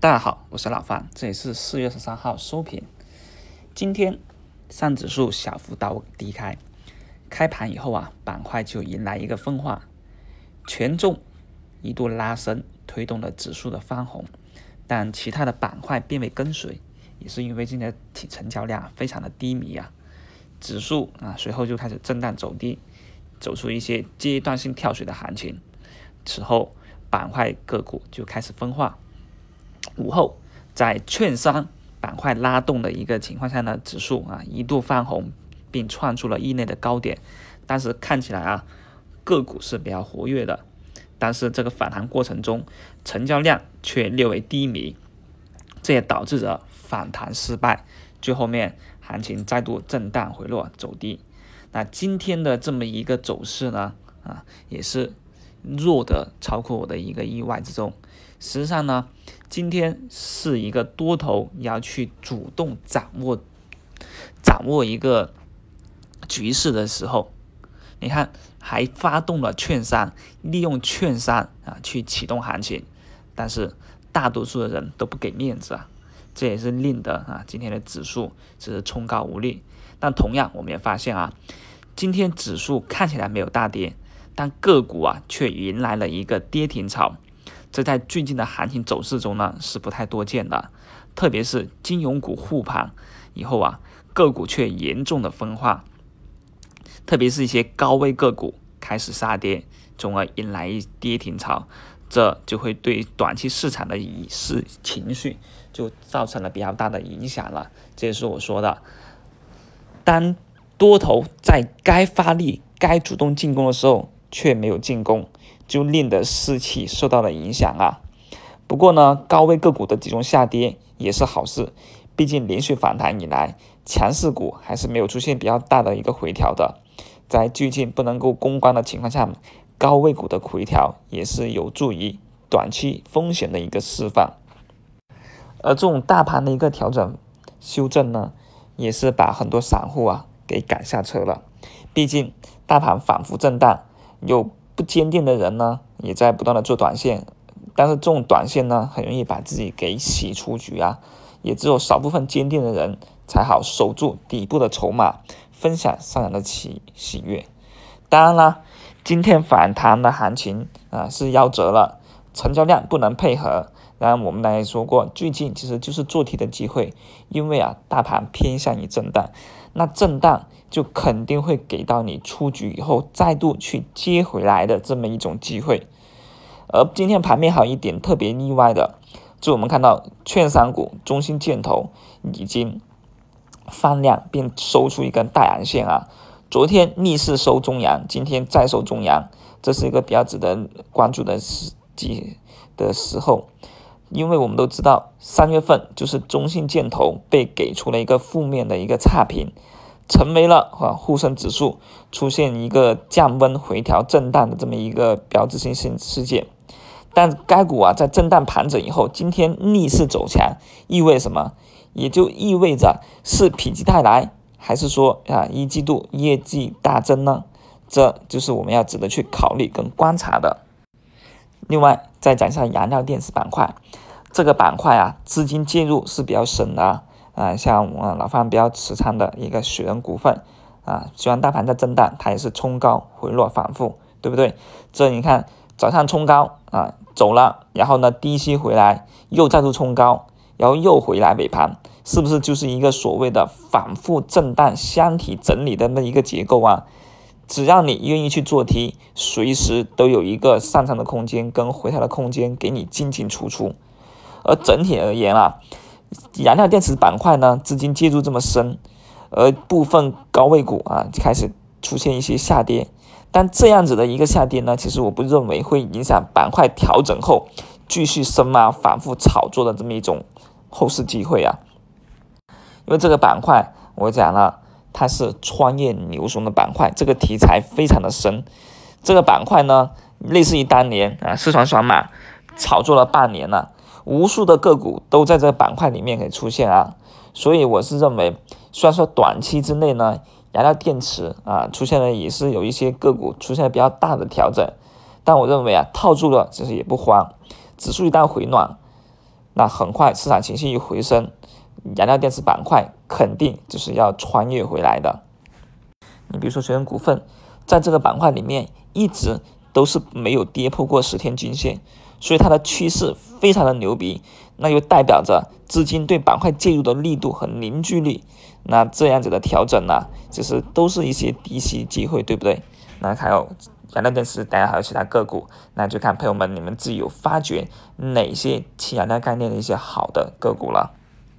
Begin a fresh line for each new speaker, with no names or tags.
大家好，我是老范，这里是四月十三号收评。今天上指数小幅倒低开，开盘以后啊，板块就迎来一个分化，权重一度拉升，推动了指数的翻红，但其他的板块并未跟随，也是因为今天成交量非常的低迷啊，指数啊随后就开始震荡走低，走出一些阶段性跳水的行情。此后，板块个股就开始分化。午后，在券商板块拉动的一个情况下呢，指数啊一度翻红，并创出了日内的高点。但是看起来啊，个股是比较活跃的，但是这个反弹过程中，成交量却略为低迷，这也导致着反弹失败，最后面行情再度震荡回落走低。那今天的这么一个走势呢，啊也是。弱的超过我的一个意外之中。实际上呢，今天是一个多头要去主动掌握掌握一个局势的时候。你看，还发动了券商，利用券商啊去启动行情，但是大多数的人都不给面子啊，这也是令得啊今天的指数只是冲高无力。但同样，我们也发现啊，今天指数看起来没有大跌。但个股啊，却迎来了一个跌停潮，这在最近的行情走势中呢是不太多见的。特别是金融股护盘以后啊，个股却严重的分化，特别是一些高位个股开始杀跌，从而引来一跌停潮，这就会对短期市场的以市情绪就造成了比较大的影响了。这也是我说的，当多头在该发力、该主动进攻的时候。却没有进攻，就令得士气受到了影响啊。不过呢，高位个股的集中下跌也是好事，毕竟连续反弹以来，强势股还是没有出现比较大的一个回调的。在最近不能够攻关的情况下，高位股的回调也是有助于短期风险的一个释放。而这种大盘的一个调整修正呢，也是把很多散户啊给赶下车了。毕竟大盘反复震荡。有不坚定的人呢，也在不断的做短线，但是这种短线呢，很容易把自己给洗出局啊。也只有少部分坚定的人才好守住底部的筹码，分享上涨的喜喜悦。当然啦，今天反弹的行情啊是夭折了，成交量不能配合。然我们来说过，最近其实就是做题的机会，因为啊，大盘偏向于震荡，那震荡。就肯定会给到你出局以后再度去接回来的这么一种机会，而今天盘面好一点，特别意外的，就我们看到券商股中芯建投已经放量并收出一根大阳线啊，昨天逆势收中阳，今天再收中阳，这是一个比较值得关注的时机的时候，因为我们都知道三月份就是中信建投被给出了一个负面的一个差评。成为了啊沪深指数出现一个降温回调震荡的这么一个标志性事事件，但该股啊在震荡盘整以后，今天逆势走强，意味什么？也就意味着是否极泰来，还是说啊一季度业绩大增呢？这就是我们要值得去考虑跟观察的。另外再讲一下燃料电池板块，这个板块啊资金介入是比较深的。啊，像我老范比较持仓的一个雪人股份啊，虽然大盘在震荡，它也是冲高回落反复，对不对？这你看早上冲高啊走了，然后呢低吸回来，又再度冲高，然后又回来尾盘，是不是就是一个所谓的反复震荡箱体整理的那一个结构啊？只要你愿意去做 T，随时都有一个上涨的空间跟回调的空间给你进进出出，而整体而言啊。燃料电池板块呢，资金介入这么深，而部分高位股啊开始出现一些下跌，但这样子的一个下跌呢，其实我不认为会影响板块调整后继续深挖、反复炒作的这么一种后市机会啊。因为这个板块我讲了，它是穿越牛熊的板块，这个题材非常的深。这个板块呢，类似于当年啊四川双马炒作了半年了。无数的个股都在这个板块里面给出现啊，所以我是认为，虽然说短期之内呢，燃料电池啊出现了也是有一些个股出现了比较大的调整，但我认为啊，套住了其实也不慌，指数一旦回暖，那很快市场情绪一回升，燃料电池板块肯定就是要穿越回来的。你比如说，水能股份在这个板块里面一直都是没有跌破过十天均线，所以它的趋势非常的牛逼，那又代表着资金对板块介入的力度和凝聚力。那这样子的调整呢，其实都是一些低吸机会，对不对？那还有燃料电池，当然还有其他个股，那就看朋友们你们自己有发掘哪些氢燃料概念的一些好的个股了。